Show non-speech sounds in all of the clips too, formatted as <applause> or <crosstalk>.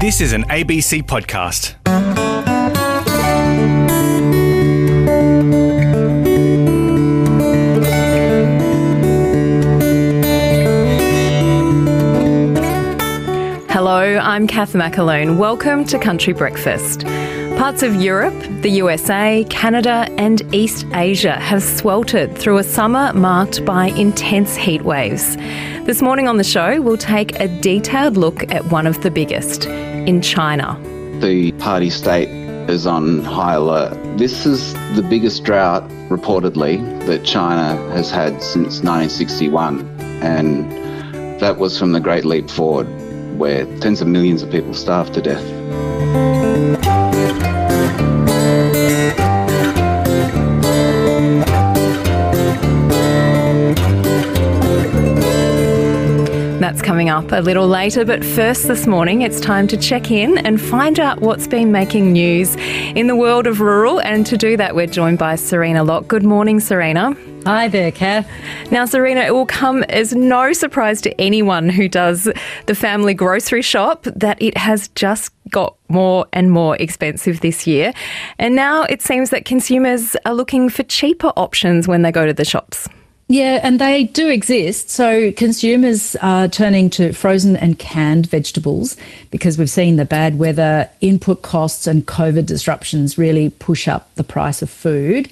This is an ABC podcast. Hello, I'm Kath McAloon. Welcome to Country Breakfast. Parts of Europe, the USA, Canada, and East Asia have sweltered through a summer marked by intense heat waves. This morning on the show, we'll take a detailed look at one of the biggest in China. The party state is on high alert. This is the biggest drought, reportedly, that China has had since 1961. And that was from the Great Leap Forward, where tens of millions of people starved to death. That's coming up a little later, but first this morning it's time to check in and find out what's been making news in the world of rural. And to do that, we're joined by Serena Locke. Good morning, Serena. Hi there, Kath. Now, Serena, it will come as no surprise to anyone who does the family grocery shop that it has just got more and more expensive this year. And now it seems that consumers are looking for cheaper options when they go to the shops. Yeah, and they do exist. So consumers are turning to frozen and canned vegetables because we've seen the bad weather, input costs, and COVID disruptions really push up the price of food.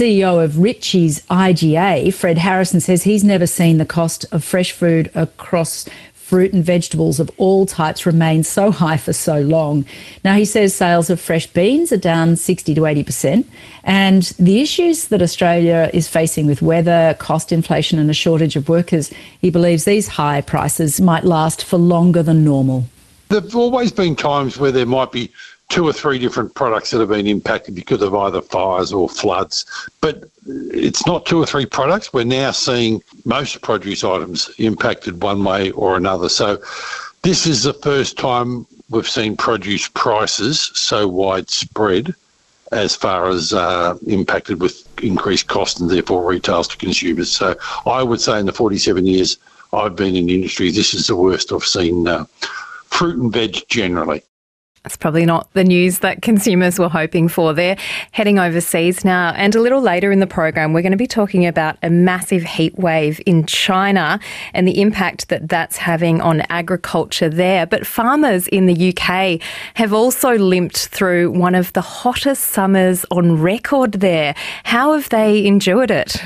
CEO of Ritchie's IGA, Fred Harrison, says he's never seen the cost of fresh food across fruit and vegetables of all types remain so high for so long. Now, he says sales of fresh beans are down 60 to 80%. And the issues that Australia is facing with weather, cost inflation, and a shortage of workers, he believes these high prices might last for longer than normal. There have always been times where there might be two or three different products that have been impacted because of either fires or floods. But it's not two or three products. We're now seeing most produce items impacted one way or another. So this is the first time we've seen produce prices so widespread as far as uh, impacted with increased cost and therefore retails to consumers. So I would say in the 47 years I've been in the industry, this is the worst I've seen uh, fruit and veg generally. It's probably not the news that consumers were hoping for. They're heading overseas now. And a little later in the program, we're going to be talking about a massive heat wave in China and the impact that that's having on agriculture there. But farmers in the UK have also limped through one of the hottest summers on record there. How have they endured it?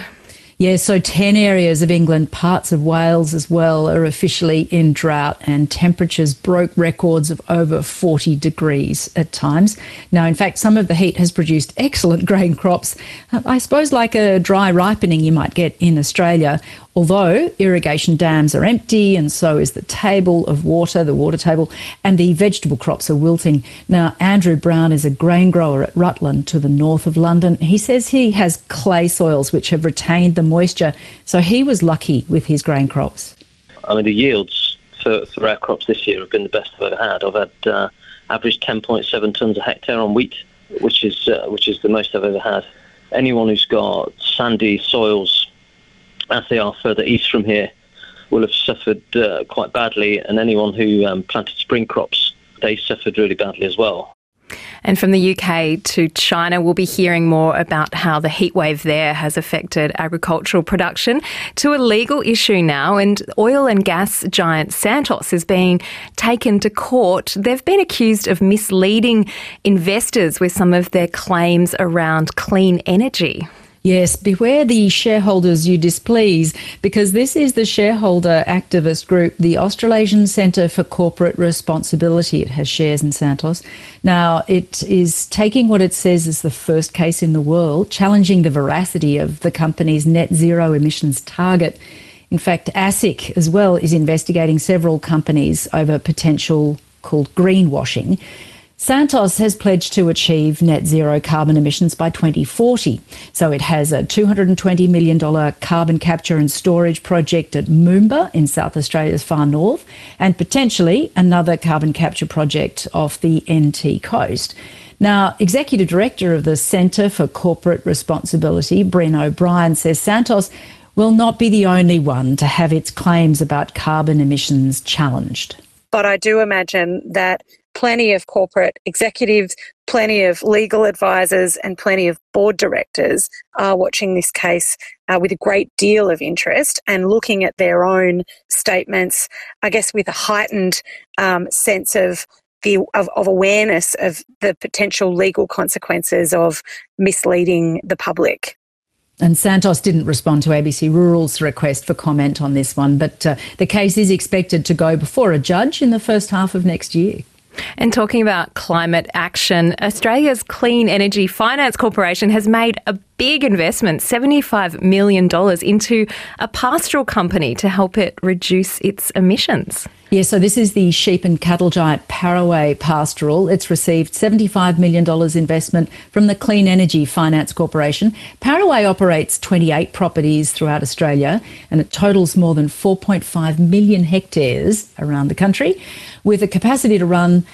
Yeah, so 10 areas of England, parts of Wales as well, are officially in drought, and temperatures broke records of over 40 degrees at times. Now, in fact, some of the heat has produced <laughs> excellent grain crops, I suppose like a dry ripening you might get in Australia. Although irrigation dams are empty, and so is the table of water, the water table, and the vegetable crops are wilting. Now, Andrew Brown is a grain grower at Rutland to the north of London. He says he has clay soils which have retained the moisture, so he was lucky with his grain crops. I mean, the yields for, for our crops this year have been the best I've ever had. I've had uh, average 10.7 tonnes a hectare on wheat, which is uh, which is the most I've ever had. Anyone who's got sandy soils as they are further east from here, will have suffered uh, quite badly, and anyone who um, planted spring crops, they suffered really badly as well. And from the UK to China, we'll be hearing more about how the heatwave there has affected agricultural production to a legal issue now. And oil and gas giant Santos is being taken to court. They've been accused of misleading investors with some of their claims around clean energy. Yes, beware the shareholders you displease, because this is the shareholder activist group, the Australasian Centre for Corporate Responsibility. It has shares in Santos. Now, it is taking what it says is the first case in the world, challenging the veracity of the company's net zero emissions target. In fact, ASIC as well is investigating several companies over potential called greenwashing. Santos has pledged to achieve net zero carbon emissions by 2040. So it has a $220 million carbon capture and storage project at Moomba in South Australia's far north, and potentially another carbon capture project off the NT coast. Now, Executive Director of the Centre for Corporate Responsibility, Brynn O'Brien, says Santos will not be the only one to have its claims about carbon emissions challenged. But I do imagine that plenty of corporate executives, plenty of legal advisors, and plenty of board directors are watching this case uh, with a great deal of interest and looking at their own statements, I guess, with a heightened um, sense of the of, of awareness of the potential legal consequences of misleading the public. And Santos didn't respond to ABC Rural's request for comment on this one, but uh, the case is expected to go before a judge in the first half of next year. And talking about climate action, Australia's Clean Energy Finance Corporation has made a big investment, $75 million, into a pastoral company to help it reduce its emissions. Yeah, so this is the sheep and cattle giant Paraway Pastoral. It's received $75 million investment from the Clean Energy Finance Corporation. Paraway operates 28 properties throughout Australia and it totals more than 4.5 million hectares around the country with a capacity to run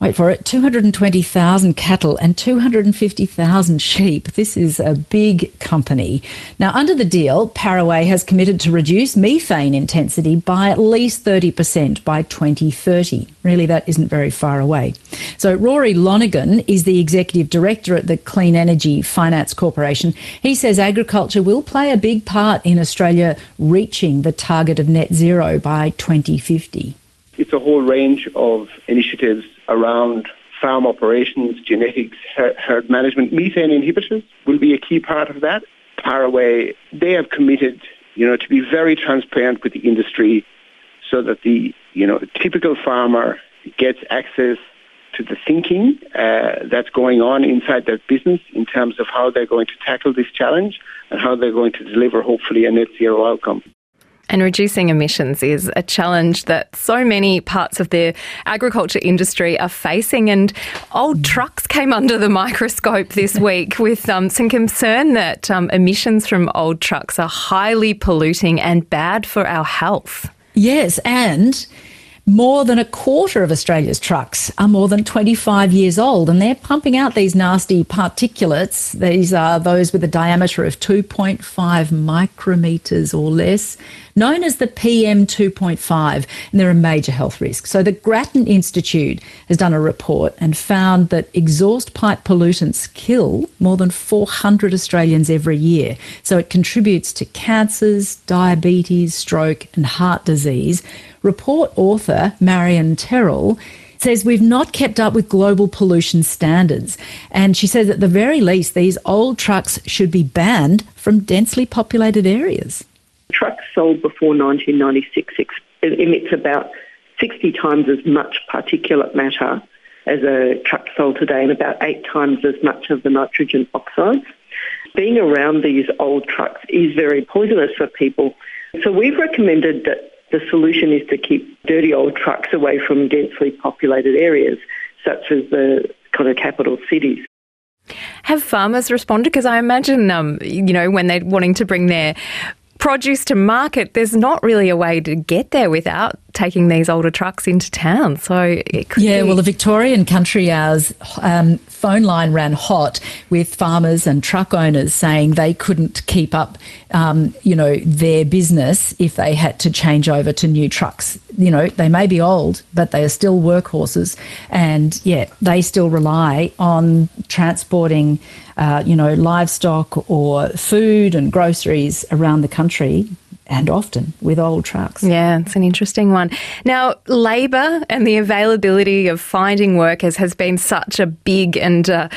wait for it, 220,000 cattle and 250,000 sheep. This is a big company. Now, under the deal, Paraway has committed to reduce methane intensity by at least 30% by 2030. Really, that isn't very far away. So, Rory Lonergan is the executive director at the Clean Energy Finance Corporation. He says agriculture will play a big part in Australia reaching the target of net zero by 2050. It's a whole range of initiatives around farm operations, genetics, herd management. Methane inhibitors will be a key part of that. Paraway, they have committed, you know, to be very transparent with the industry so that the, you know, typical farmer gets access to the thinking uh, that's going on inside their business in terms of how they're going to tackle this challenge and how they're going to deliver, hopefully, a net zero outcome. And reducing emissions is a challenge that so many parts of the agriculture industry are facing. And old trucks came under the microscope this <laughs> week with um, some concern that um, emissions from old trucks are highly polluting and bad for our health. Yes, and more than a quarter of Australia's trucks are more than 25 years old and they're pumping out these nasty particulates. These are those with a diameter of 2.5 micrometers or less, known as the PM 2.5, and they're a major health risk. So the Grattan Institute has done a report and found that exhaust pipe pollutants kill more than 400 Australians every year. So it contributes to cancers, diabetes, stroke, and heart disease Report author Marion Terrill says we've not kept up with global pollution standards. And she says at the very least, these old trucks should be banned from densely populated areas. Trucks sold before 1996 emits about 60 times as much particulate matter as a truck sold today and about eight times as much of the nitrogen oxides. Being around these old trucks is very poisonous for people. So we've recommended that the solution is to keep dirty old trucks away from densely populated areas, such as the kind of capital cities. Have farmers responded? Because I imagine, um, you know, when they're wanting to bring their produce to market, there's not really a way to get there without taking these older trucks into town. So yeah, be... well, the Victorian Country Hours um, phone line ran hot with farmers and truck owners saying they couldn't keep up, um, you know, their business if they had to change over to new trucks. You know, they may be old, but they are still workhorses, and yeah, they still rely on transporting, uh, you know, livestock or food and groceries around the country and often with old trucks. Yeah, it's an interesting one. Now, labour and the availability of finding workers has been such a big and uh,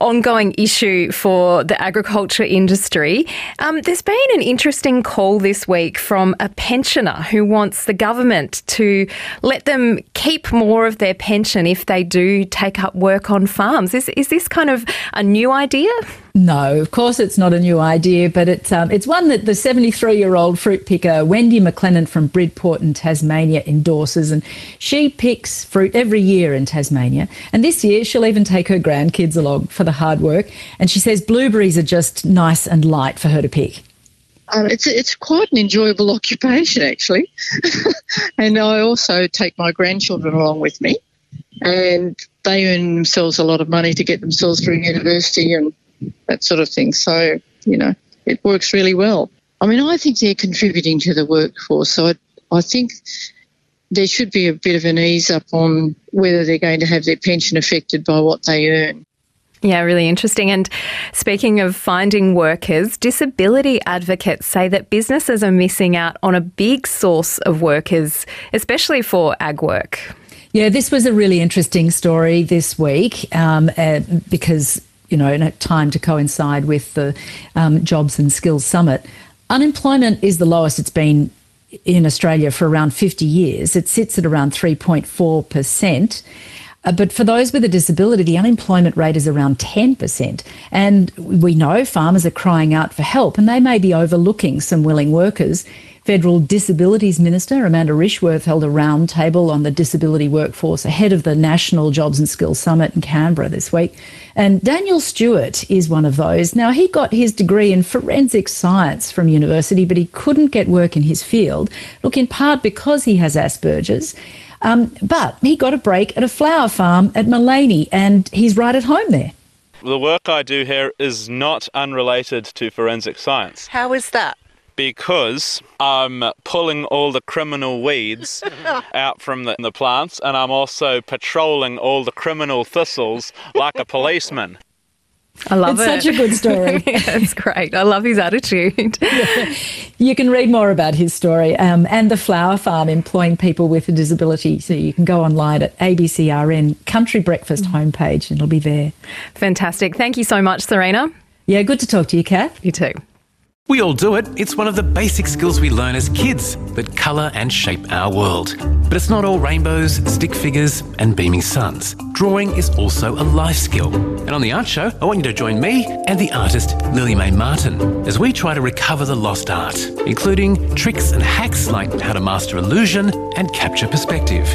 ongoing issue for the agriculture industry. Um, there's been an interesting call this week from a pensioner who wants the government to let them keep more of their pension if they do take up work on farms. Is, is this kind of a new idea? No, of course it's not a new idea, but it's um, it's one that the 73 year old fruit picker Wendy McLennan from Bridport in Tasmania endorses, and she picks fruit every year in Tasmania. And this year she'll even take her grandkids along for the hard work. And she says blueberries are just nice and light for her to pick. Um, it's it's quite an enjoyable <laughs> occupation actually, <laughs> and I also take my grandchildren along with me, and they earn themselves a lot of money to get themselves through university and that sort of thing. So, you know, it works really well. I mean, I think they're contributing to the workforce. So I, I think there should be a bit of an ease up on whether they're going to have their pension affected by what they earn. Yeah, really interesting. And speaking of finding workers, disability advocates say that businesses are missing out on a big source of workers, especially for ag work. Yeah, this was a really interesting story this week um, uh, because, you know, in a time to coincide with the um, Jobs and Skills Summit. Unemployment is the lowest it's been in Australia for around 50 years. It sits at around 3.4%. Uh, but for those with a disability, the unemployment rate is around 10%. And we know farmers are crying out for help and they may be overlooking some willing workers. Federal Disabilities Minister Amanda Rishworth held a roundtable on the disability workforce ahead of the National Jobs and Skills Summit in Canberra this week. And Daniel Stewart is one of those. Now, he got his degree in forensic science from university, but he couldn't get work in his field. Look, in part because he has Asperger's. Um, but he got a break at a flower farm at Maleny, and he's right at home there. The work I do here is not unrelated to forensic science. How is that? Because I'm pulling all the criminal weeds <laughs> out from the, the plants and I'm also patrolling all the criminal thistles like a policeman. I love it's it. such a good story. yeah, <laughs> it's great. I love his attitude. yeah. <laughs> You can read more about his story um, and the flower farm employing people with a disability. So you can go online at ABCRN Country Breakfast homepage and it'll be there. Fantastic. Thank you so much, Serena. Yeah, good to talk to you, Kath. You too. We all do it. It's one of the basic skills we learn as kids that colour and shape our world. But it's not all rainbows, stick figures, and beaming suns. Drawing is also a life skill. And on The Art Show, I want you to join me and the artist Lily Mae Martin as we try to recover the lost art, including tricks and hacks like how to master illusion and capture perspective.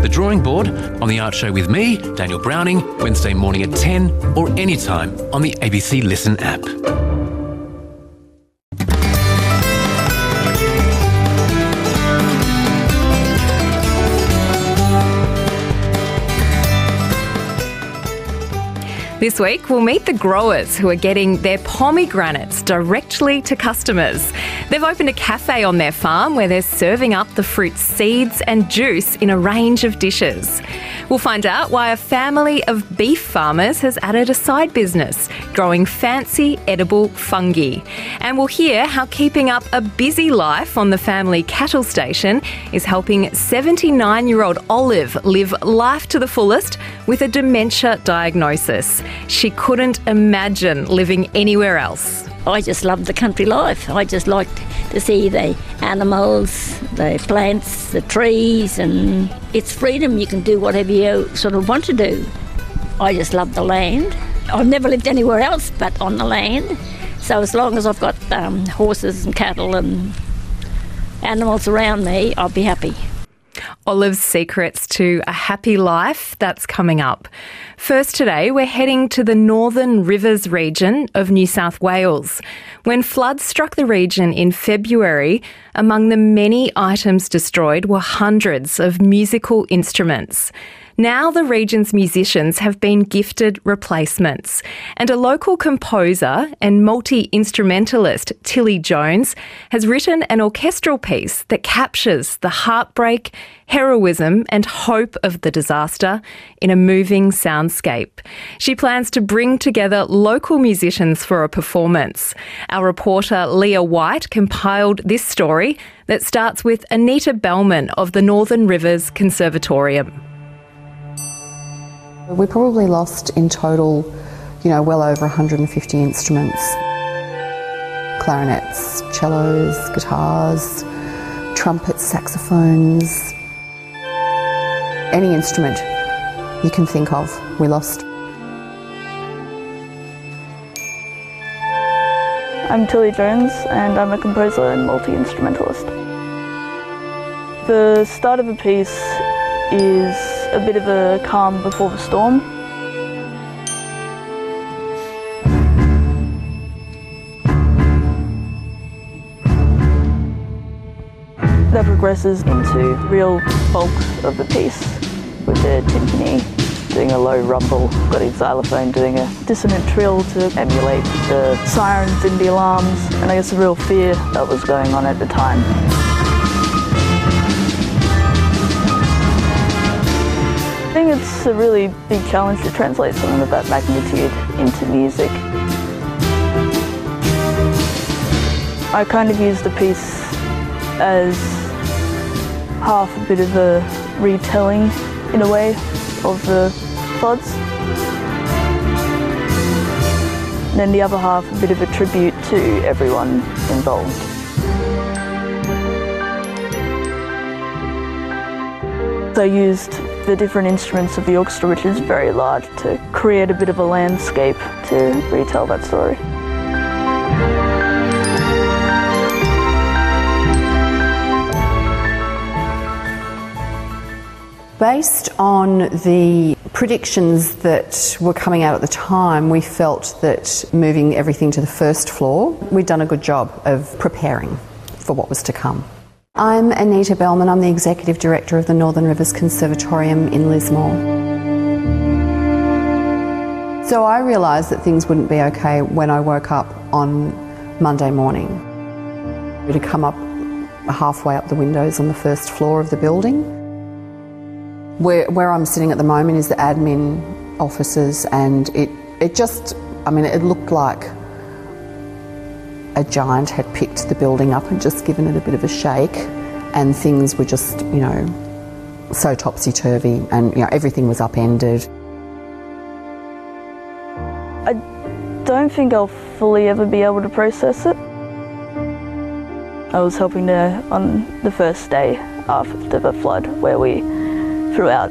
The drawing board on The Art Show with me, Daniel Browning, Wednesday morning at 10 or anytime on the ABC Listen app. This week, we'll meet the growers who are getting their pomegranates directly to customers. They've opened a cafe on their farm where they're serving up the fruit's seeds and juice in a range of dishes. We'll find out why a family of beef farmers has added a side business, growing fancy edible fungi. And we'll hear how keeping up a busy life on the family cattle station is helping 79 year old Olive live life to the fullest with a dementia diagnosis. She couldn't imagine living anywhere else. I just love the country life. I just like to see the animals, the plants, the trees, and it's freedom. You can do whatever you sort of want to do. I just love the land. I've never lived anywhere else but on the land. So as long as I've got um, horses and cattle and animals around me, I'll be happy. Olive's secrets to a happy life, that's coming up. First, today, we're heading to the Northern Rivers region of New South Wales. When floods struck the region in February, among the many items destroyed were hundreds of musical instruments. Now the region's musicians have been gifted replacements, and a local composer and multi instrumentalist, Tilly Jones, has written an orchestral piece that captures the heartbreak, heroism, and hope of the disaster in a moving soundscape. She plans to bring together local musicians for a performance. Our reporter Leah White compiled this story that starts with Anita Bellman of the Northern Rivers Conservatorium. We probably lost in total, you know, well over 150 instruments clarinets, cellos, guitars, trumpets, saxophones, any instrument you can think of, we lost. I'm Tilly Jones and I'm a composer and multi instrumentalist. The start of a piece is a bit of a calm before the storm. That progresses into real bulk of the piece with the timpani doing a low rumble, got a xylophone doing a dissonant trill to emulate the sirens and the alarms, and I guess the real fear that was going on at the time. Think it's a really big challenge to translate something of that magnitude into music. I kind of used the piece as half a bit of a retelling, in a way, of the floods. And then the other half a bit of a tribute to everyone involved. I used the different instruments of the orchestra, which is very large, to create a bit of a landscape to retell that story. Based on the predictions that were coming out at the time, we felt that moving everything to the first floor, we'd done a good job of preparing for what was to come. I'm Anita Bellman, I'm the Executive Director of the Northern Rivers Conservatorium in Lismore. So I realised that things wouldn't be okay when I woke up on Monday morning. To come up halfway up the windows on the first floor of the building where, where I'm sitting at the moment is the admin offices, and it, it just, I mean, it looked like a giant had picked the building up and just given it a bit of a shake, and things were just, you know, so topsy turvy, and you know, everything was upended. I don't think I'll fully ever be able to process it. I was helping there on the first day after the flood where we threw out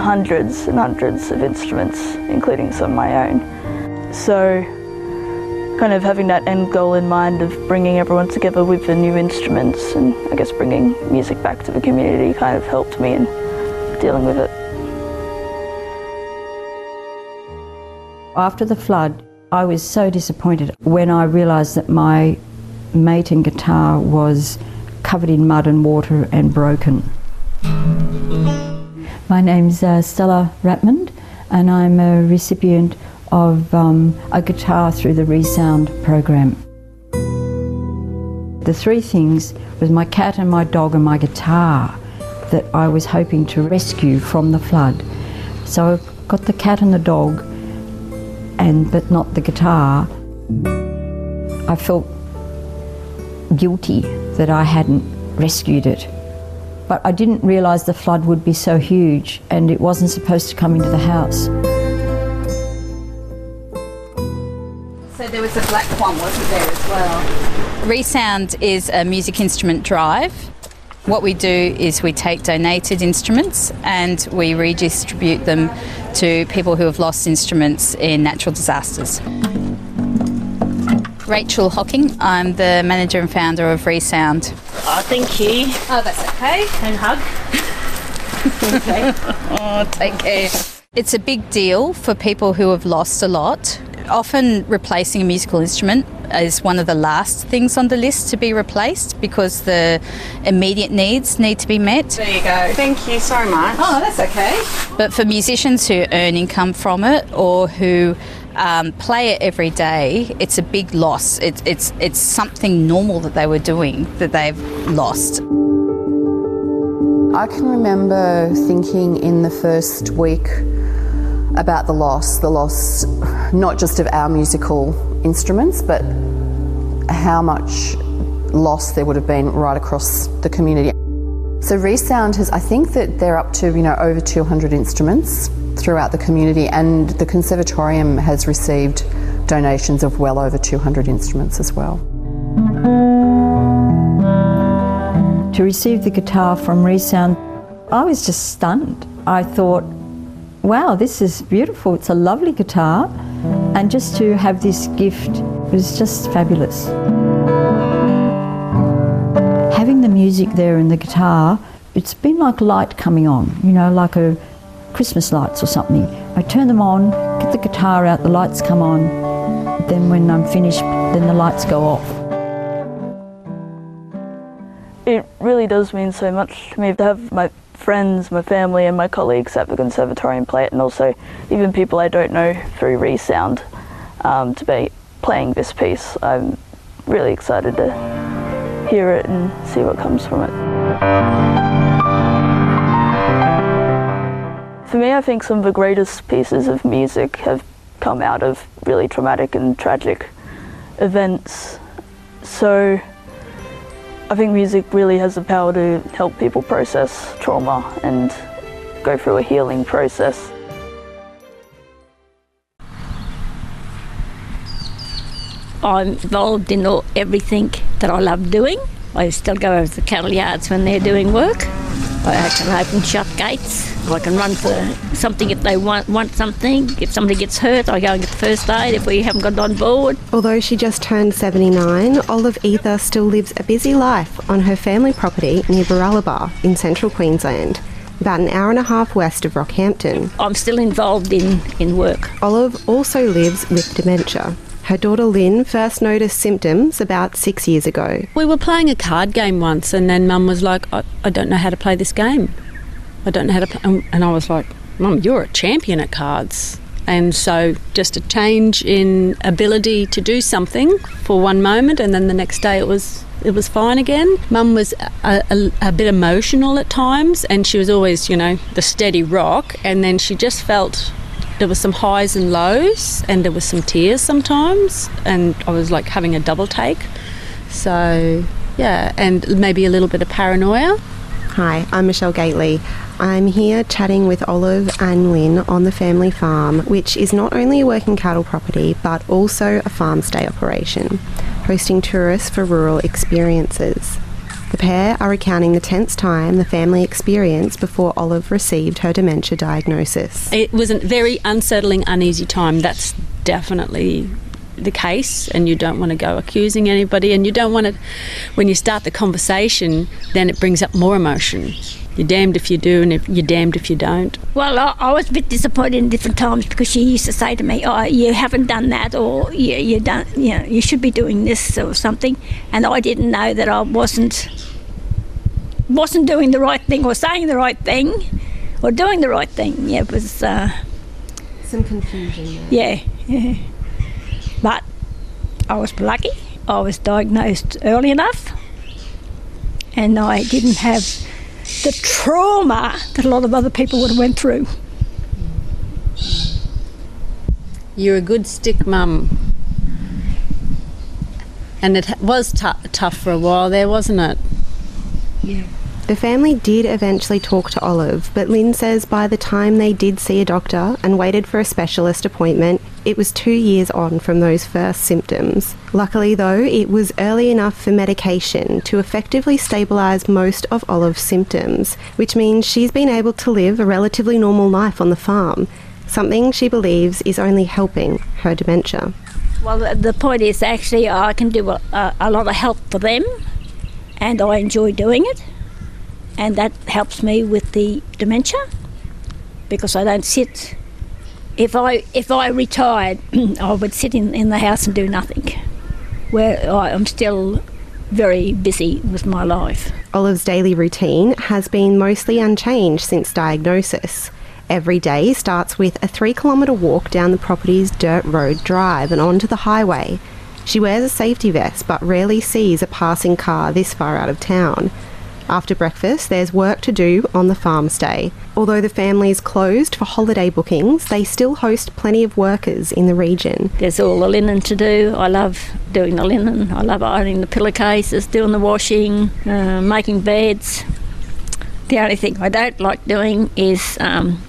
hundreds and hundreds of instruments, including some of my own. So, kind of having that end goal in mind of bringing everyone together with the new instruments and I guess bringing music back to the community kind of helped me in dealing with it. After the flood, I was so disappointed when I realised that my Maton guitar was covered in mud and water and broken. My name's uh, Stella Ratmond, and I'm a recipient of um, a guitar through the Resound program. The three things was my cat and my dog and my guitar that I was hoping to rescue from the flood. So I've got the cat and the dog, and but not the guitar. I felt guilty that I hadn't rescued it but I didn't realise the flood would be so huge and it wasn't supposed to come into the house. Was a black one, wasn't there, as well? Resound is a music instrument drive. What we do is we take donated instruments and we redistribute them to people who have lost instruments in natural disasters. Rachel Hocking. I'm the manager and founder of Resound. Oh, ah, thank you. Oh, that's okay. And hug. <laughs> okay. oh, take care. It's a big deal for people who have lost a lot. Often replacing a musical instrument is one of the last things on the list to be replaced because the immediate needs need to be met. There you go. Thank you so much. Oh, that's okay. But for musicians who earn income from it or who um, play it every day, it's a big loss. It's, it's, it's something normal that they were doing that they've lost. I can remember thinking in the first week about the loss, the loss not just of our musical instruments, but how much loss there would have been right across the community. So Resound has, I think that they're up to, you know, over 200 instruments throughout the community, and the Conservatorium has received donations of well over 200 instruments as well. To receive the guitar from Resound, I was just stunned. I thought, wow, this is beautiful. It's a lovely guitar. And just to have this gift was just fabulous. Having the music there and the guitar, it's been like light coming on, you know, like a Christmas lights or something. I turn them on, get the guitar out, the lights come on. Then when I'm finished, then the lights go off. It really does mean so much to me to have my friends, my family and my colleagues at the conservatory and play it and also even people I don't know through Resound um, to be playing this piece. I'm really excited to hear it and see what comes from it. For me, I think some of the greatest pieces of music have come out of really traumatic and tragic events. So I think music really has the power to help people process trauma and go through a healing process. I'm involved in all, everything that I love doing. I still go over to the cattle yards when they're doing work. I can open shut gates. I can run for something if they want, want something. If somebody gets hurt, I go and get the first aid if we haven't got it on board. Although she just turned 79, Olive Ether still lives a busy life on her family property near Baralaba in central Queensland, about an hour and a half west of Rockhampton. I'm still involved in, in work. Olive also lives with dementia. Her daughter Lynn first noticed symptoms about six years ago. We were playing a card game once, and then Mum was like, I, I don't know how to play this game. I don't know how to play. And I was like, Mum, you're a champion at cards. And so, just a change in ability to do something for one moment, and then the next day it was it was fine again. Mum was a, a, a, bit emotional at times, and she was always, you know, the steady rock. And then she just felt there were some highs and lows, and there were some tears sometimes, and I was like having a double take. So yeah, and maybe a little bit of paranoia. Hi, I'm Michelle Gately. I'm here chatting with Olive and Lynn on the family farm, which is not only a working cattle property but also a farm stay operation, hosting tourists for rural experiences. The pair are recounting the tense time the family experienced before Olive received her dementia diagnosis. It was a very unsettling, uneasy time. That's definitely the case and you don't want to go accusing anybody and you don't want to when you start the conversation then it brings up more emotion you're damned if you do and if you're damned if you don't well I, I, was a bit disappointed in different times because she used to say to me oh you haven't done that or you, you done you know you should be doing this or something and i didn't know that i wasn't wasn't doing the right thing or saying the right thing or doing the right thing yeah it was uh, some confusion there. yeah yeah but I was lucky. I was diagnosed early enough and I didn't have the trauma that a lot of other people would have went through. You're a good stick mum. And it was t- tough for a while there, wasn't it? Yeah. The family did eventually talk to Olive, but Lynn says by the time they did see a doctor and waited for a specialist appointment, it was two years on from those first symptoms. Luckily, though, it was early enough for medication to effectively stabilise most of Olive's symptoms, which means she's been able to live a relatively normal life on the farm, something she believes is only helping her dementia. Well, the point is actually I can do a, a lot of help for them, and I enjoy doing it and that helps me with the dementia because I don't sit. If I if I retired, <clears throat> I would sit in, in the house and do nothing. Where I'm still very busy with my life. Olive's daily routine has been mostly unchanged since diagnosis. Every day starts with a three kilometre walk down the property's dirt road drive and onto the highway. She wears a safety vest but rarely sees a passing car this far out of town. After breakfast, there's work to do on the farm stay. Although the family is closed for holiday bookings, they still host plenty of workers in the region. There's all the linen to do. I love doing the linen. I love ironing the pillowcases, doing the washing, uh, making beds. The only thing I don't like doing is um,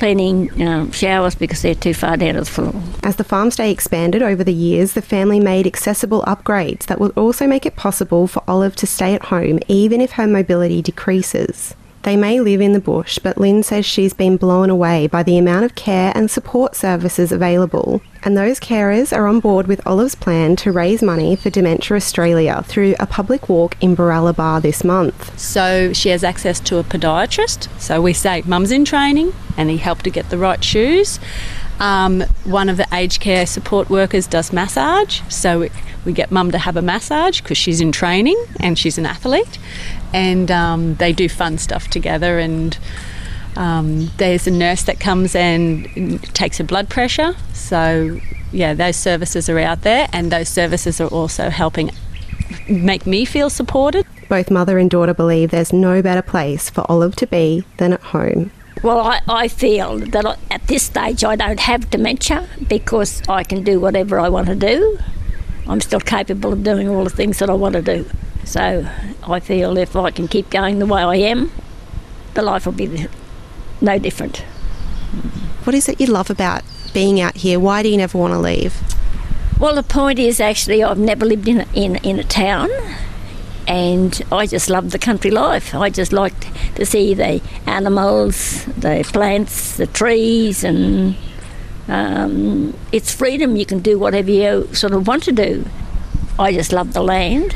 cleaning um, showers because they're too far down to the floor. As the farm stay expanded over the years, the family made accessible upgrades that will also make it possible for Olive to stay at home even if her mobility decreases. They may live in the bush, but Lynn says she's been blown away by the amount of care and support services available. And those carers are on board with Olive's plan to raise money for Dementia Australia through a public walk in Baralaba this month. So she has access to a podiatrist. So we say, Mum's in training, and he helped her get the right shoes. Um, one of the aged care support workers does massage, so we, we get mum to have a massage because she's in training and she's an athlete, and um, they do fun stuff together. And um, there's a nurse that comes and takes her blood pressure. So yeah, those services are out there, and those services are also helping make me feel supported. Both mother and daughter believe there's no better place for Olive to be than at home. Well, I, I feel that at this stage I don't have dementia because I can do whatever I want to do. I'm still capable of doing all the things that I want to do. So I feel if I can keep going the way I am, the life will be no different. What is it you love about being out here? Why do you never want to leave? Well, the point is actually I've never lived in a, in, in a town and I just love the country life. I just like to see the animals, the plants, the trees, and um, it's freedom. You can do whatever you sort of want to do. I just love the land.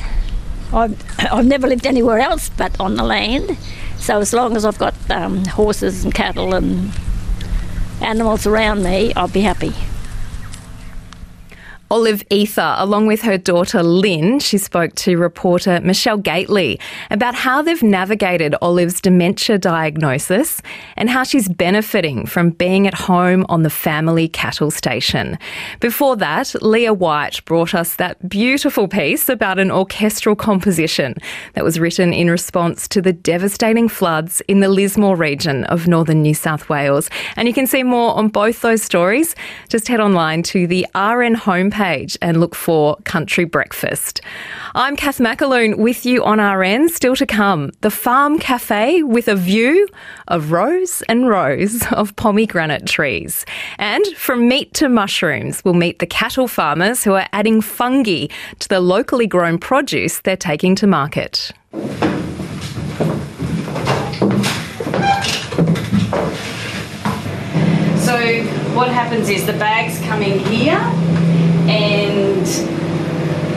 I've, <coughs> I've never lived anywhere else but on the land. So as long as I've got um, horses and cattle and animals around me, I'll be happy. Olive Ether, along with her daughter Lynn, she spoke to reporter Michelle Gately about how they've navigated Olive's dementia diagnosis and how she's benefiting from being at home on the family cattle station. Before that, Leah White brought us that beautiful piece about an orchestral composition that was written in response to the devastating floods in the Lismore region of northern New South Wales. And you can see more on both those stories. Just head online to the RN homepage page and look for Country Breakfast. I'm Kath McAloon with you on RN. Still to come, the Farm Cafe with a view of rows and rows of pomegranate trees. And from meat to mushrooms, we'll meet the cattle farmers who are adding fungi to the locally grown produce they're taking to market. So what happens is the bags come in here and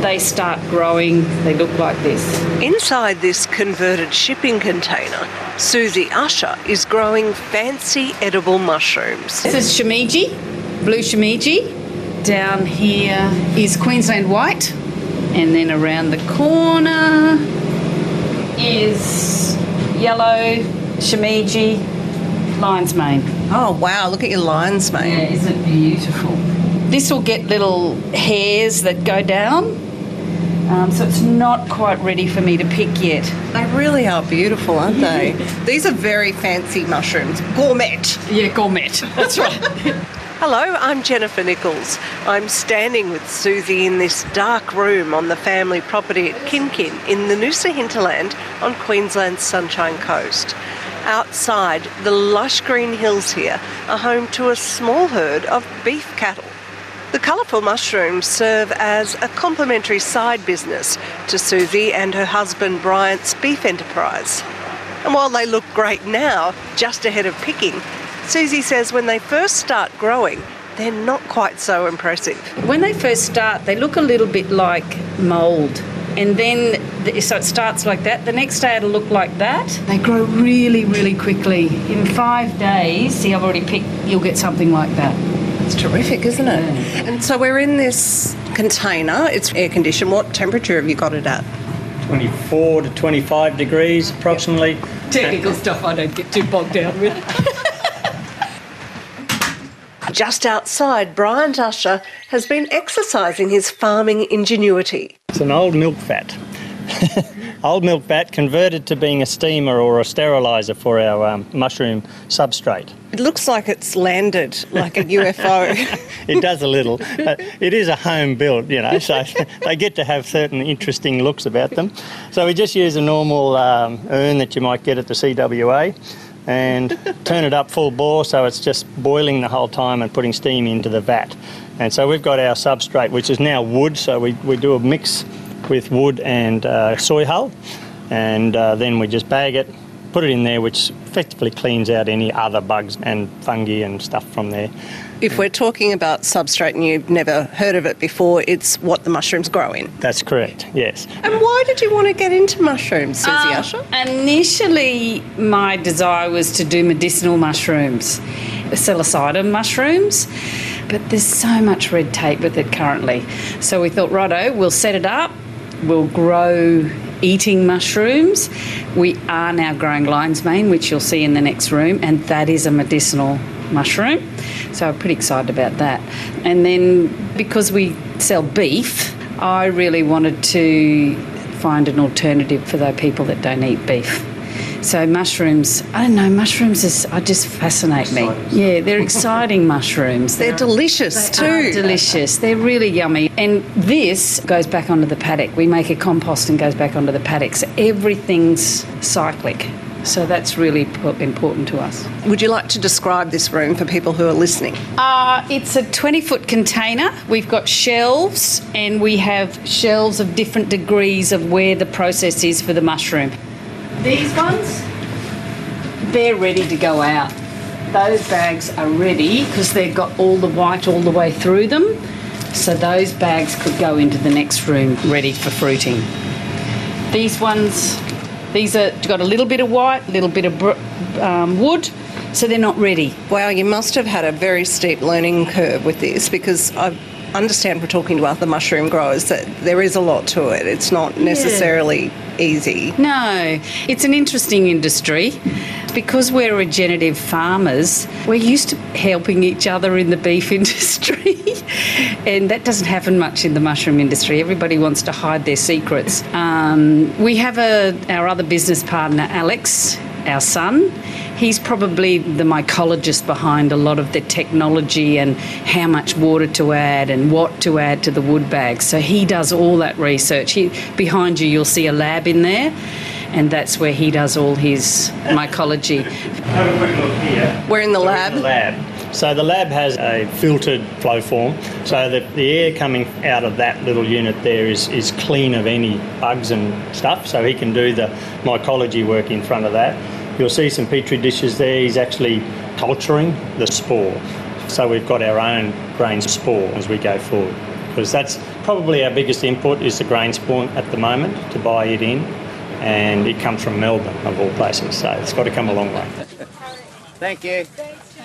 they start growing. They look like this. Inside this converted shipping container, Susie Usher is growing fancy edible mushrooms. This is shimeji, blue shimeji. Down here is Queensland white, and then around the corner is yellow shimeji, lion's mane. Oh wow, look at your lion's mane. Yeah, isn't it beautiful? This will get little hairs that go down. Um, so it's not quite ready for me to pick yet. They really are beautiful, aren't they? <laughs> These are very fancy mushrooms. Gourmet. Yeah, gourmet. <laughs> That's right. Hello, I'm Jennifer Nichols. I'm standing with Susie in this dark room on the family property at Kinkin in the Noosa hinterland on Queensland's Sunshine Coast. Outside, the lush green hills here are home to a small herd of beef cattle. The colourful mushrooms serve as a complementary side business to Susie and her husband Bryant's beef enterprise. And while they look great now, just ahead of picking, Susie says when they first start growing, they're not quite so impressive. When they first start, they look a little bit like mould. And then, so it starts like that. The next day it'll look like that. They grow really, really quickly. In five days, see, I've already picked, you'll get something like that. It's terrific, isn't it? And so we're in this container. It's air conditioned. What temperature have you got it at? 24 to 25 degrees approximately. Technical stuff I don't get too bogged down with. <laughs> Just outside, Brian Usher has been exercising his farming ingenuity. It's an old milk vat. <laughs> old milk vat converted to being a steamer or a steriliser for our um, mushroom substrate. It looks like it's landed like a UFO. <laughs> it does a little. But it is a home built, you know, so <laughs> they get to have certain interesting looks about them. So we just use a normal um, urn that you might get at the CWA and <laughs> turn it up full bore so it's just boiling the whole time and putting steam into the vat. And so we've got our substrate, which is now wood, so we, we do a mix with wood and uh, soy hull, and uh, then we just bag it, put it in there, which effectively cleans out any other bugs and fungi and stuff from there. If we're talking about substrate and you've never heard of it before, it's what the mushrooms grow in. That's correct, yes. And why did you want to get into mushrooms, Susie Um, Usher? Initially, my desire was to do medicinal mushrooms, psilocybin mushrooms, but there's so much red tape with it currently. So we thought, righto, we'll set it up, we'll grow eating mushrooms. We are now growing lion's mane, which you'll see in the next room, and that is a medicinal mushroom. So I'm pretty excited about that. And then because we sell beef, I really wanted to find an alternative for those people that don't eat beef. So mushrooms, I don't know, mushrooms is, I just fascinate me. Yeah, they're exciting mushrooms. They're delicious They too. delicious. They're really yummy. And this goes back onto the paddock. We make a compost and goes back onto the paddock. So everything's cyclic. So that's really important to us. Would you like to describe this room for people who are listening? Uh, it's a 20 foot container. We've got shelves and we have shelves of different degrees of where the process is for the mushroom. These ones, they're ready to go out. Those bags are ready because they've got all the white all the way through them. So those bags could go into the next room ready for fruiting. These ones, these are got a little bit of white, a little bit of br- um, wood, so they're not ready. Wow, you must have had a very steep learning curve with this because I understand from talking to other mushroom growers that there is a lot to it. It's not necessarily easy. No, it's an interesting industry. Because we're regenerative farmers, we're used to helping each other in the beef <laughs> industry. and that doesn't happen much in the mushroom industry. Everybody wants to hide their secrets. Um, we have a, our other business partner, Alex, our son. He's probably the mycologist behind a lot of the technology and how much water to add and what to add to the wood bags. So he does all that research. He, behind you, you'll see a lab in there, and that's where he does all his mycology. Have a quick look here. We're in the lab. The lab. So the lab has a filtered flow form, so that the air coming out of that little unit there is, is clean of any bugs and stuff. So he can do the mycology work in front of that. You'll see some petri dishes there. He's actually culturing the spore. So we've got our own grain spore as we go forward. Because that's probably our biggest input is the grain spawn at the moment to buy it in. And it comes from Melbourne of all places. So it's got to come a long way. Thank you.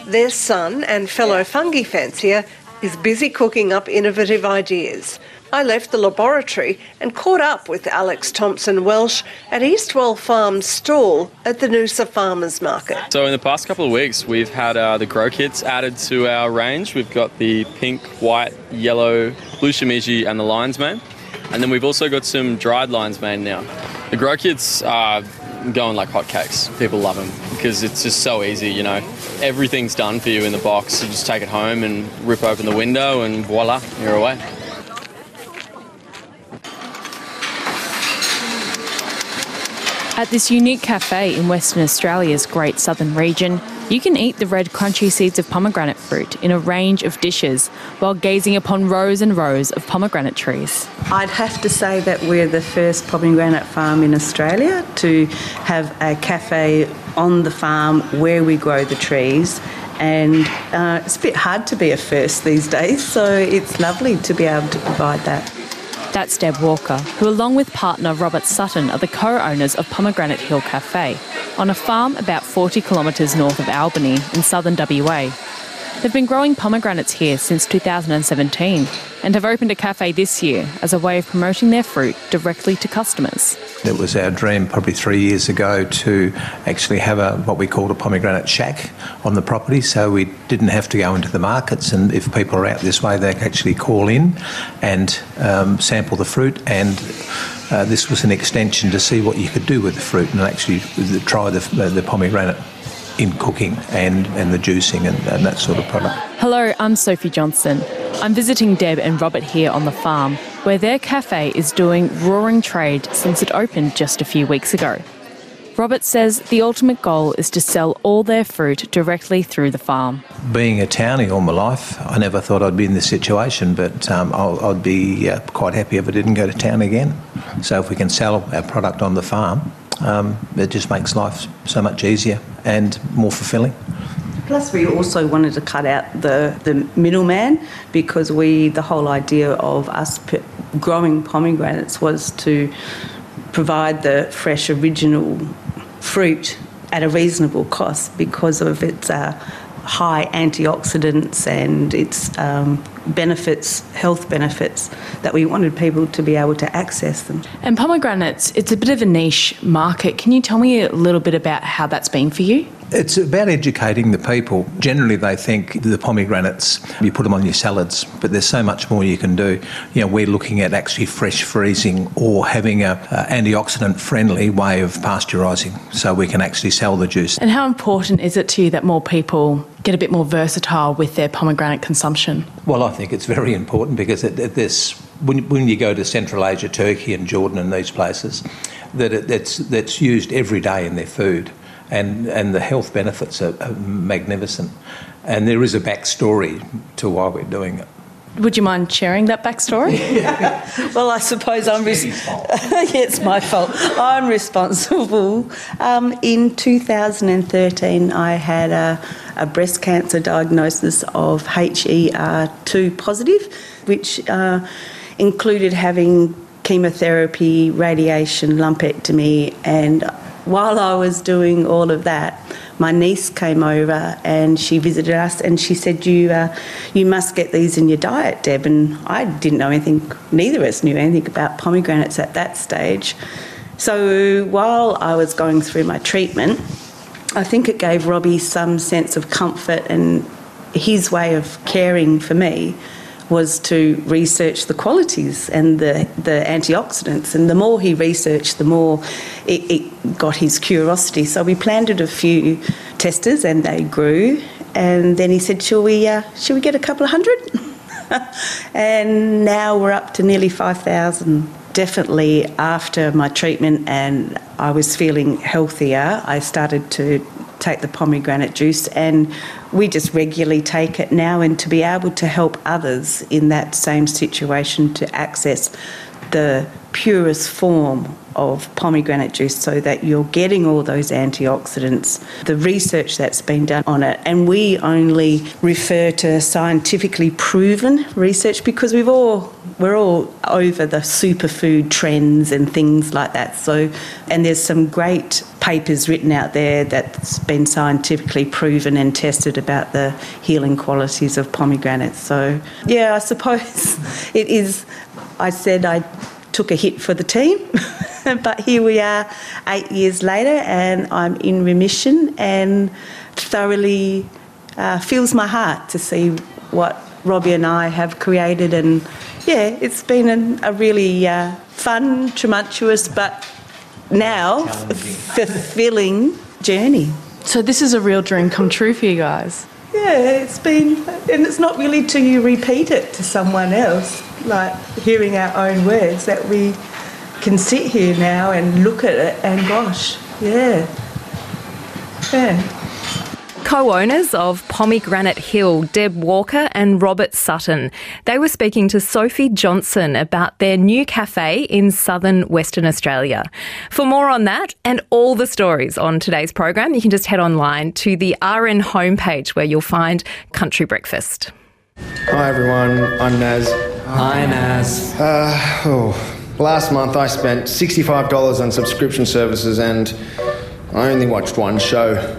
Their son and fellow fungi fancier is busy cooking up innovative ideas. I left the laboratory and caught up with Alex Thompson Welsh at Eastwell Farm's stall at the Noosa Farmers Market. So in the past couple of weeks, we've had uh, the grow kits added to our range. We've got the pink, white, yellow, blue shimeji, and the lion's mane, and then we've also got some dried lion's mane now. The grow kits are going like hotcakes. People love them because it's just so easy. You know, everything's done for you in the box. You just take it home and rip open the window, and voila, you're away. At this unique cafe in Western Australia's Great Southern region, you can eat the red crunchy seeds of pomegranate fruit in a range of dishes while gazing upon rows and rows of pomegranate trees. I'd have to say that we're the first pomegranate farm in Australia to have a cafe on the farm where we grow the trees. And uh, it's a bit hard to be a first these days, so it's lovely to be able to provide that. That's Deb Walker, who, along with partner Robert Sutton, are the co owners of Pomegranate Hill Cafe, on a farm about 40 kilometres north of Albany in southern WA. They've been growing pomegranates here since 2017 and have opened a cafe this year as a way of promoting their fruit directly to customers. It was our dream probably three years ago to actually have a what we called a pomegranate shack on the property, so we didn't have to go into the markets. And if people are out this way, they can actually call in and um, sample the fruit. And uh, this was an extension to see what you could do with the fruit and actually try the, the pomegranate in cooking and, and the juicing and, and that sort of product. Hello, I'm Sophie Johnson. I'm visiting Deb and Robert here on the farm, where their cafe is doing roaring trade since it opened just a few weeks ago. Robert says the ultimate goal is to sell all their fruit directly through the farm. Being a townie all my life, I never thought I'd be in this situation, but um, I'll, I'd be uh, quite happy if I didn't go to town again. So if we can sell our product on the farm, um, it just makes life so much easier and more fulfilling. Plus, we also wanted to cut out the, the middleman because we the whole idea of us p- growing pomegranates was to provide the fresh original fruit at a reasonable cost because of its uh, high antioxidants and its um, benefits, health benefits, that we wanted people to be able to access them. And pomegranates, it's a bit of a niche market. Can you tell me a little bit about how that's been for you? It's about educating the people. Generally, they think the pomegranates, you put them on your salads, but there's so much more you can do. You know, we're looking at actually fresh freezing or having a, a antioxidant friendly way of pasteurising so we can actually sell the juice. And how important is it to you that more people get a bit more versatile with their pomegranate consumption? Well, I think it's very important because it, this, when, when you go to Central Asia, Turkey and Jordan and these places, that it, that's, that's used every day in their food and, and the health benefits are, are magnificent. And there is a backstory to why we're doing it. Would you mind sharing that backstory? <laughs> well, I suppose I'm. Res- <laughs> it's my fault. I'm responsible. Um, in 2013, I had a, a, breast cancer diagnosis of HER2 positive, which uh, included having chemotherapy, radiation, lumpectomy, and while I was doing all of that, my niece came over and she visited us and she said, "You, uh, you must get these in your diet, Deb." And I didn't know anything. Neither of us knew anything about pomegranates at that stage. So while I was going through my treatment, I think it gave Robbie some sense of comfort and his way of caring for me was to research the qualities and the, the antioxidants. And the more he researched, the more it, it got his curiosity. So we planted a few testers and they grew. And then he said, Shall we, uh, shall we get a couple of hundred? <laughs> and now we're up to nearly 5,000 definitely after my treatment and I was feeling healthier, I started to take the pomegranate juice and we just regularly take it now and to be able to help others in that same situation to access the purest form of pomegranate juice so that you're getting all those antioxidants. The research that's been done on it, and we only refer to scientifically proven research because we've all we're all over the superfood trends and things like that. So, and there's some great papers written out there that's been scientifically proven and tested about the healing qualities of pomegranates. So, yeah, I suppose <laughs> it is. I said I took a hit for the team. <laughs> but here we are eight years later, and I'm in remission and thoroughly uh, fills my heart to see what Robbie and I have created. And yeah, it's been an, a really uh, fun, tumultuous, but now fulfilling journey. So, this is a real dream come true for you guys. Yeah, it's been, and it's not really till you repeat it to someone else, like hearing our own words, that we can sit here now and look at it and gosh, yeah. Yeah. Co owners of Pomegranate Hill, Deb Walker and Robert Sutton. They were speaking to Sophie Johnson about their new cafe in southern Western Australia. For more on that and all the stories on today's program, you can just head online to the RN homepage where you'll find Country Breakfast. Hi everyone, I'm Naz. Hi Naz. Uh, oh, last month I spent $65 on subscription services and I only watched one show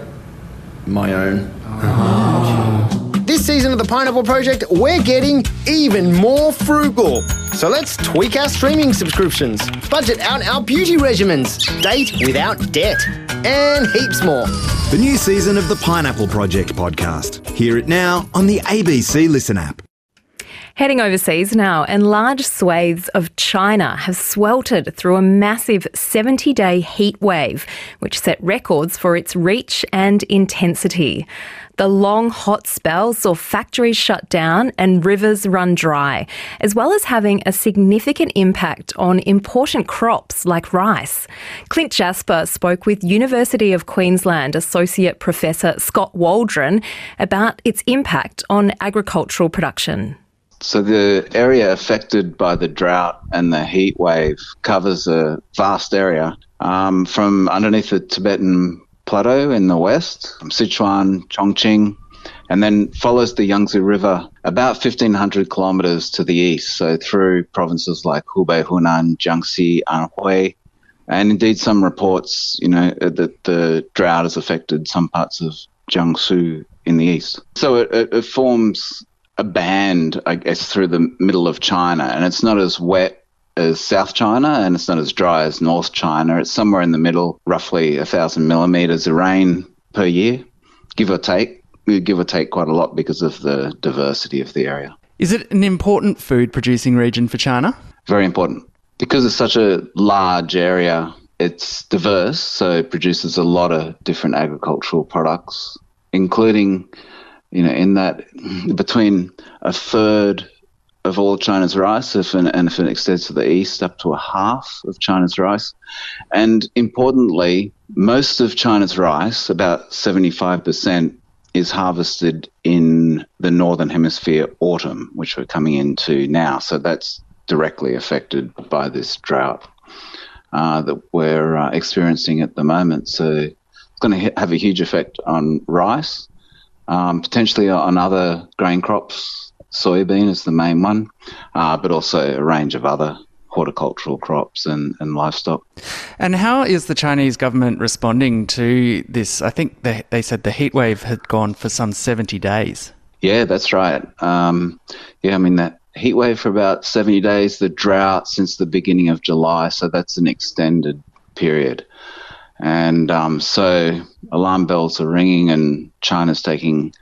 my own. Ah. This season of the Pineapple Project, we're getting even more frugal. So let's tweak our streaming subscriptions, budget out our beauty regimens, date without debt, and heaps more. The new season of the Pineapple Project podcast. Hear it now on the ABC Listen app. Heading overseas now, and large swathes of China have sweltered through a massive 70 day heat wave, which set records for its reach and intensity. The long hot spell saw factories shut down and rivers run dry, as well as having a significant impact on important crops like rice. Clint Jasper spoke with University of Queensland Associate Professor Scott Waldron about its impact on agricultural production. So the area affected by the drought and the heat wave covers a vast area um, from underneath the Tibetan Plateau in the west, Sichuan, Chongqing, and then follows the Yangtze River about 1,500 kilometers to the east, so through provinces like Hubei, Hunan, Jiangxi, Anhui, and indeed some reports, you know, that the drought has affected some parts of Jiangsu in the east. So it, it, it forms a band, I guess, through the middle of China, and it's not as wet as South China, and it's not as dry as North China. It's somewhere in the middle, roughly a thousand millimeters of rain per year, give or take. Give or take quite a lot because of the diversity of the area. Is it an important food producing region for China? Very important. Because it's such a large area, it's diverse, so it produces a lot of different agricultural products, including, you know, in that between a third of all China's rice, if an, and if it extends to the east, up to a half of China's rice. And importantly, most of China's rice, about 75%, is harvested in the northern hemisphere autumn, which we're coming into now. So that's directly affected by this drought uh, that we're uh, experiencing at the moment. So it's going to have a huge effect on rice, um, potentially on other grain crops. Soybean is the main one, uh, but also a range of other horticultural crops and, and livestock. And how is the Chinese government responding to this? I think they, they said the heat wave had gone for some 70 days. Yeah, that's right. Um, yeah, I mean, that heat wave for about 70 days, the drought since the beginning of July, so that's an extended period. And um, so alarm bells are ringing, and China's taking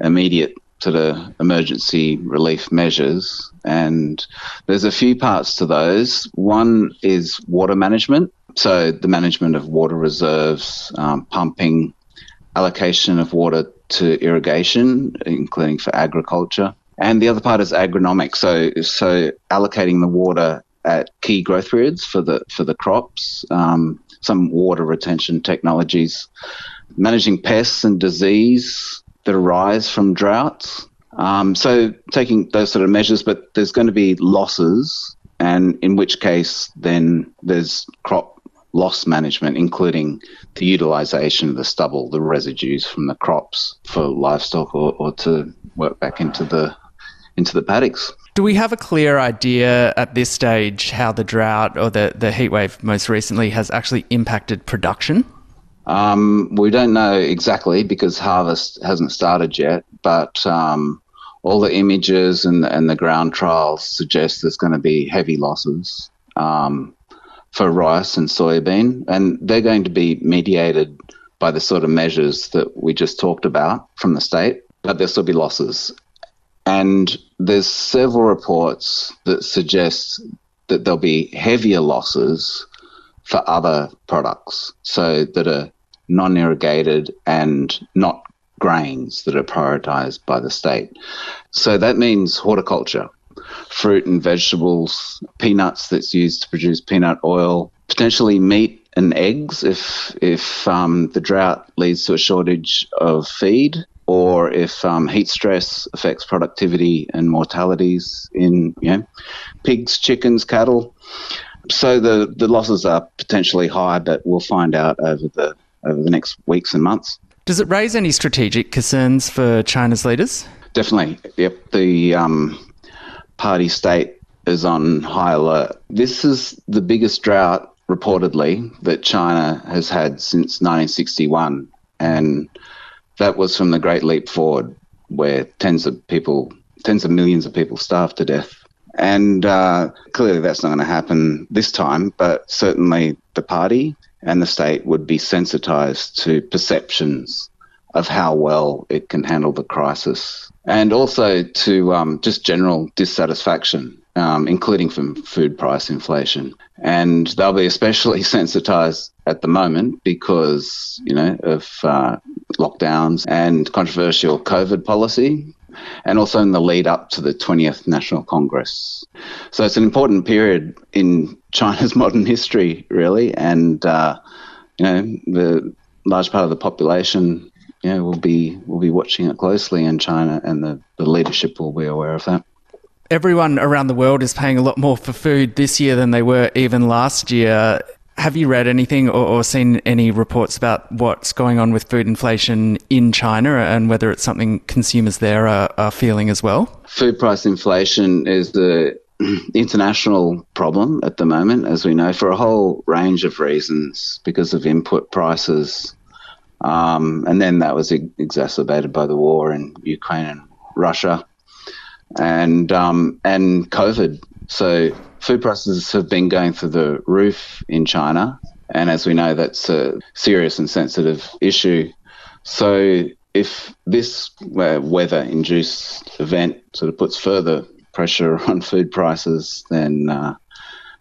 immediate sort of emergency relief measures. And there's a few parts to those. One is water management. So the management of water reserves, um, pumping, allocation of water to irrigation, including for agriculture. And the other part is agronomic. So, so allocating the water at key growth periods for the for the crops, um, some water retention technologies, managing pests and disease, that arise from droughts. Um, so taking those sort of measures, but there's going to be losses, and in which case then there's crop loss management, including the utilisation of the stubble, the residues from the crops for livestock, or, or to work back into the into the paddocks. Do we have a clear idea at this stage how the drought or the, the heat wave most recently has actually impacted production? Um, we don't know exactly because harvest hasn't started yet, but um, all the images and, and the ground trials suggest there's going to be heavy losses um, for rice and soybean, and they're going to be mediated by the sort of measures that we just talked about from the state, but there'll still be losses. And there's several reports that suggest that there'll be heavier losses for other products, so that are non irrigated, and not grains that are prioritised by the state. So that means horticulture, fruit and vegetables, peanuts that's used to produce peanut oil, potentially meat and eggs if if um, the drought leads to a shortage of feed or if um, heat stress affects productivity and mortalities in you know pigs, chickens, cattle. So the, the losses are potentially high, but we'll find out over the over the next weeks and months. Does it raise any strategic concerns for China's leaders? Definitely. Yep. The um, party state is on high alert. This is the biggest drought reportedly that China has had since 1961, and that was from the Great Leap Forward, where tens of people, tens of millions of people starved to death. And uh, clearly, that's not going to happen this time, but certainly the party and the state would be sensitized to perceptions of how well it can handle the crisis and also to um, just general dissatisfaction, um, including from food price inflation. And they'll be especially <laughs> sensitized at the moment because, you know, of uh, lockdowns and controversial COVID policy and also in the lead up to the 20th National Congress. So it's an important period in China's <laughs> modern history, really, and uh, you know the large part of the population, you know, will be will be watching it closely in China, and the, the leadership will be aware of that. Everyone around the world is paying a lot more for food this year than they were even last year. Have you read anything or, or, seen any reports about what's going on with food inflation in China and whether it's something consumers there are, are feeling as well? Food price inflation is the <clears throat> international problem at the moment, as we know, for a whole range of reasons because of input prices. Um, and then that was exacerbated by the war in Ukraine and Russia. and um, and COVID. So food prices have been going through the roof in China, and as we know, that's a serious and sensitive issue. So if this uh, weather-induced event sort of puts further pressure <laughs> on food prices, then uh,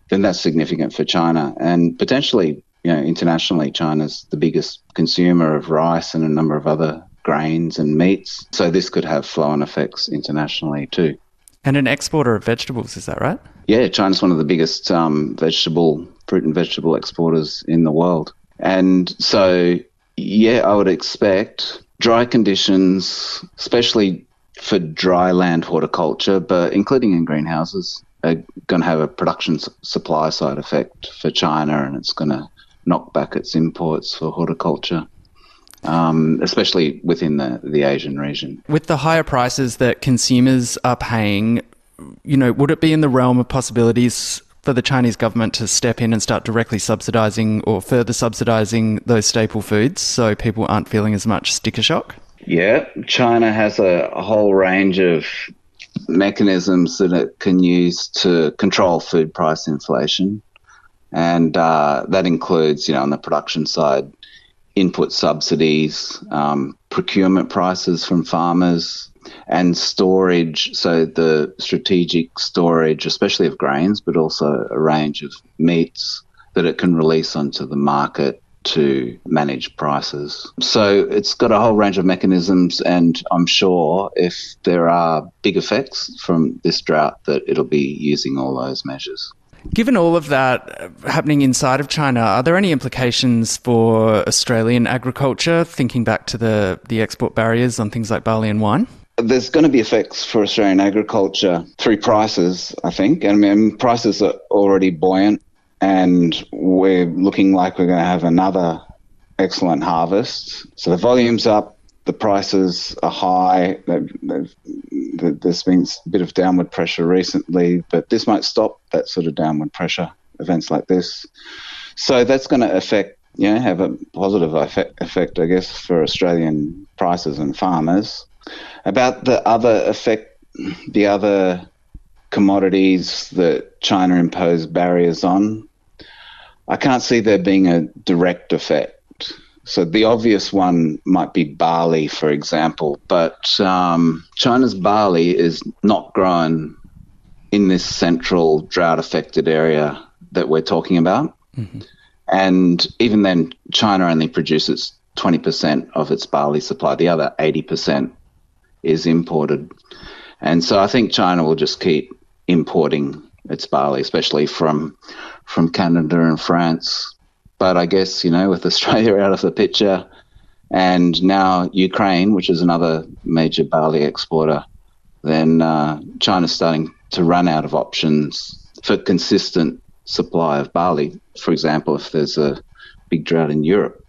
then that's significant for China and potentially, you know, internationally, China's the biggest consumer of rice and a number of other grains and meats. So this could have flow-on effects internationally too. And an exporter of vegetables, is that right? Yeah, China's one of the biggest um, vegetable, fruit and vegetable exporters in the world. And so, yeah, I would expect dry conditions, especially for dry land horticulture, but including in greenhouses, are going to have a production supply side effect for China and it's going to knock back its imports for horticulture. Um, especially within the, the Asian region. With the higher prices that consumers are paying, you know, would it be in the realm of possibilities for the Chinese government to step in and start directly subsidizing or further subsidizing those staple foods so people aren't feeling as much sticker shock? Yeah, China has a, a whole range of mechanisms that it can use to control food price inflation. And uh, that includes, you know, on the production side, input subsidies, um, procurement prices from farmers, and storage. So, the strategic storage, especially of grains, but also a range of meats that it can release onto the market to manage prices. So it's got a whole range of mechanisms, and I'm sure if there are big effects from this drought, that it'll be using all those measures. Given all of that uh, happening inside of China, are there any implications for Australian agriculture, thinking back to the, the export barriers on things like barley and wine? There's going to be effects for Australian agriculture through prices, I think. I mean, prices are already buoyant and we're looking like we're going to have another excellent harvest. So the volume's up, the prices are high. They've, they've, there's been a bit of downward pressure recently, but this might stop that sort of downward pressure. Events like this, so that's going to affect, you know, have a positive effect, effect, I guess, for Australian prices and farmers. About the other effect, the other commodities that China imposed barriers on, I can't see there being a direct effect. So the obvious one might be barley, for example, but um, China's barley is not grown in this central drought-affected area that we're talking about. Mm-hmm. And even then, China only produces 20% of its barley supply. The other 80% is imported. And so I think China will just keep importing its barley, especially from from Canada and France. But I guess, you know, with <laughs> Australia out of the picture and now Ukraine, which is another major barley exporter, then uh, China's starting to run out of options for consistent supply of barley. For example, if there's a big drought in Europe,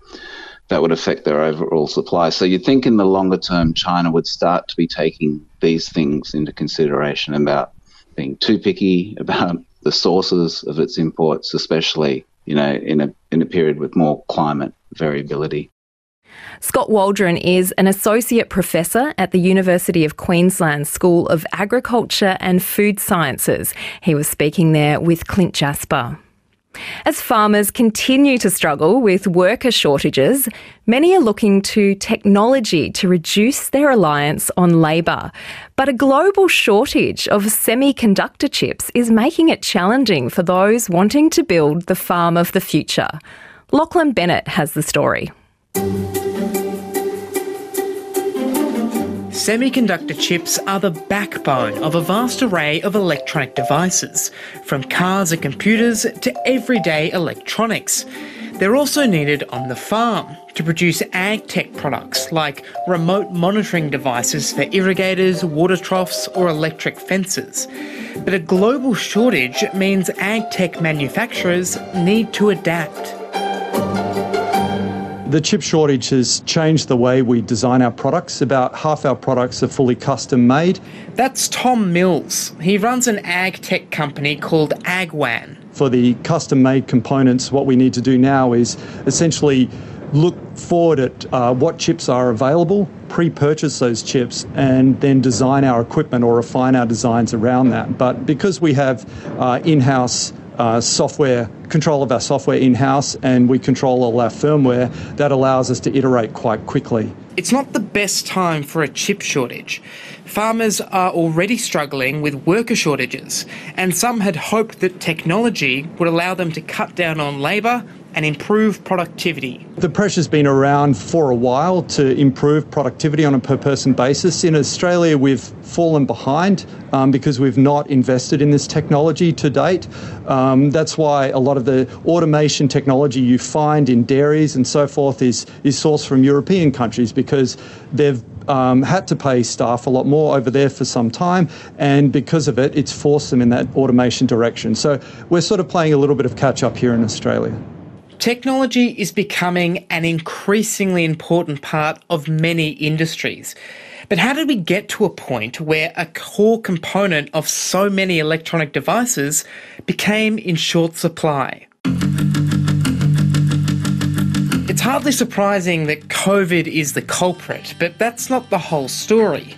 that would affect their overall supply. So you'd think in the longer term, China would start to be taking these things into consideration about being too picky <laughs> about the sources of its imports, especially you know in a in a period with more climate variability. Scott Waldron is an associate professor at the University of Queensland School of Agriculture and Food Sciences. He was speaking there with Clint Jasper. As farmers continue to struggle with worker shortages, many are looking to technology to reduce their reliance on labour. But a global shortage of semiconductor chips is making it challenging for those wanting to build the farm of the future. Lachlan Bennett has the story. Semiconductor chips are the backbone of a vast array of electronic devices, from cars and computers to everyday electronics. They're also needed on the farm to produce ag tech products like remote monitoring devices for irrigators, water troughs, or electric fences. But a global shortage means ag tech manufacturers need to adapt. The chip shortage has changed the way we design our products. About half our products are fully custom made. That's Tom Mills. He runs an ag tech company called Agwan. For the custom made components, what we need to do now is essentially look forward at uh, what chips are available pre-purchase those chips and then design our equipment or refine our designs around that. But because we have uh, in-house uh, software control of our software in-house and we control all our firmware that allows us to iterate quite quickly. It's not the best time for a chip shortage. Farmers are already struggling with worker shortages and some had hoped that technology would allow them to cut down on labour and improve productivity. The pressure's been around for a while to improve productivity on a per person basis. In Australia, we've fallen behind um, because we've not invested in this technology to date. Um, that's why a lot of the automation technology you find in dairies and so forth is, is sourced from European countries because they've um, had to pay staff a lot more over there for some time, and because of it, it's forced them in that automation direction. So we're sort of playing a little bit of catch up here in Australia. Technology is becoming an increasingly important part of many industries. But how did we get to a point where a core component of so many electronic devices became in short supply? It's hardly surprising that COVID is the culprit, but that's not the whole story.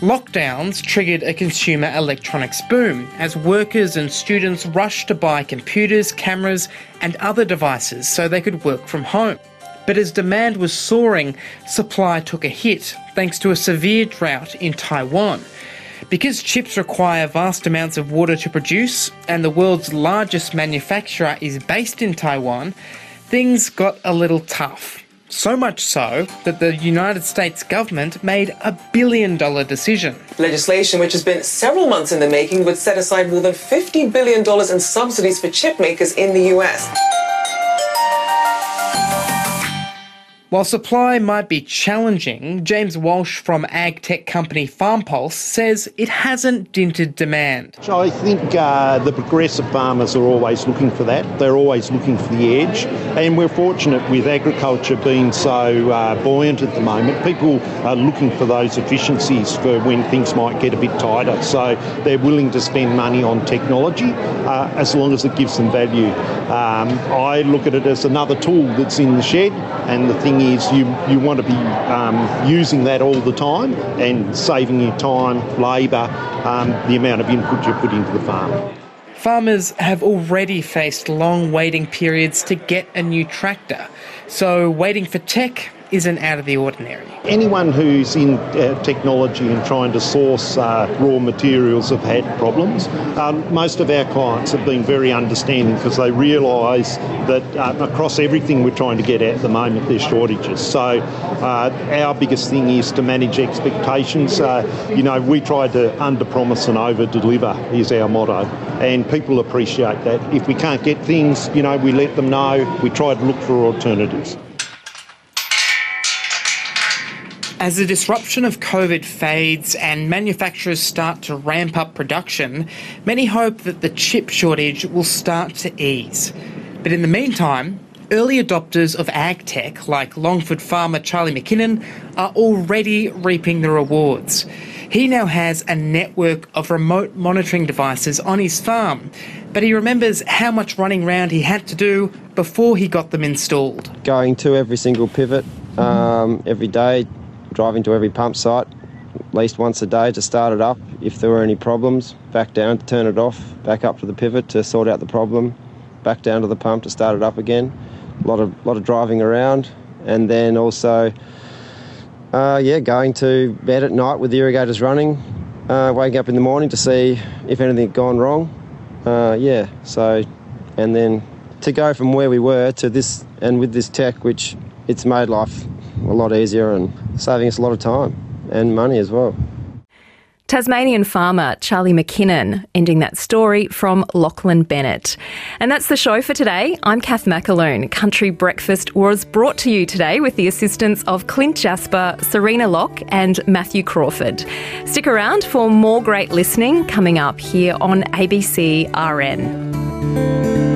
Lockdowns triggered a consumer electronics boom as workers and students rushed to buy computers, cameras, and other devices so they could work from home. But as demand was soaring, supply took a hit thanks to a severe drought in Taiwan. Because chips require vast amounts of water to produce, and the world's largest manufacturer is based in Taiwan, things got a little tough. So much so that the United States government made a billion dollar decision. Legislation, which has been several months in the making, would set aside more than $50 billion in subsidies for chip makers in the US. While supply might be challenging, James Walsh from ag tech company FarmPulse says it hasn't dented demand. So I think uh, the progressive farmers are always looking for that. They're always looking for the edge. And we're fortunate with agriculture being so uh, buoyant at the moment. People are looking for those efficiencies for when things might get a bit tighter. So they're willing to spend money on technology uh, as long as it gives them value. Um, I look at it as another tool that's in the shed and the thing thing is you, you want to be um, using that all the time and saving your time, labour, um, the amount of input you put into the farm. Farmers have already faced long waiting periods to get a new tractor, so waiting for tech isn't out of the ordinary. Anyone who's in uh, technology and trying to source uh, raw materials have had problems. Um, most of our clients have been very understanding because they realise that uh, across everything we're trying to get at the moment, there's shortages. So uh, our biggest thing is to manage expectations. Uh, you know, we try to under-promise and over-deliver is our motto, and people appreciate that. If we can't get things, you know, we let them know. We try to look for alternatives. As the disruption of COVID fades and manufacturers start to ramp up production, many hope that the chip shortage will start to ease. But in the meantime, early adopters of ag tech, like Longford farmer Charlie McKinnon, are already reaping the rewards. He now has a network of remote monitoring devices on his farm, but he remembers how much running around he had to do before he got them installed. Going to every single pivot um, every day, driving to every pump site at least once a day to start it up. If there were any problems, back down to turn it off, back up to the pivot to sort out the problem, back down to the pump to start it up again. A lot of lot of driving around, and then also, uh, yeah, going to bed at night with the irrigators running, uh, waking up in the morning to see if anything had gone wrong. Uh, yeah, so, and then to go from where we were to this, and with this tech, which it's made life a lot easier and saving us a lot of time and money as well. Tasmanian farmer Charlie McKinnon ending that story from Lachlan Bennett. And that's the show for today. I'm Kath McAloon. Country Breakfast was brought to you today with the assistance of Clint Jasper, Serena Locke, and Matthew Crawford. Stick around for more great listening coming up here on ABC RN.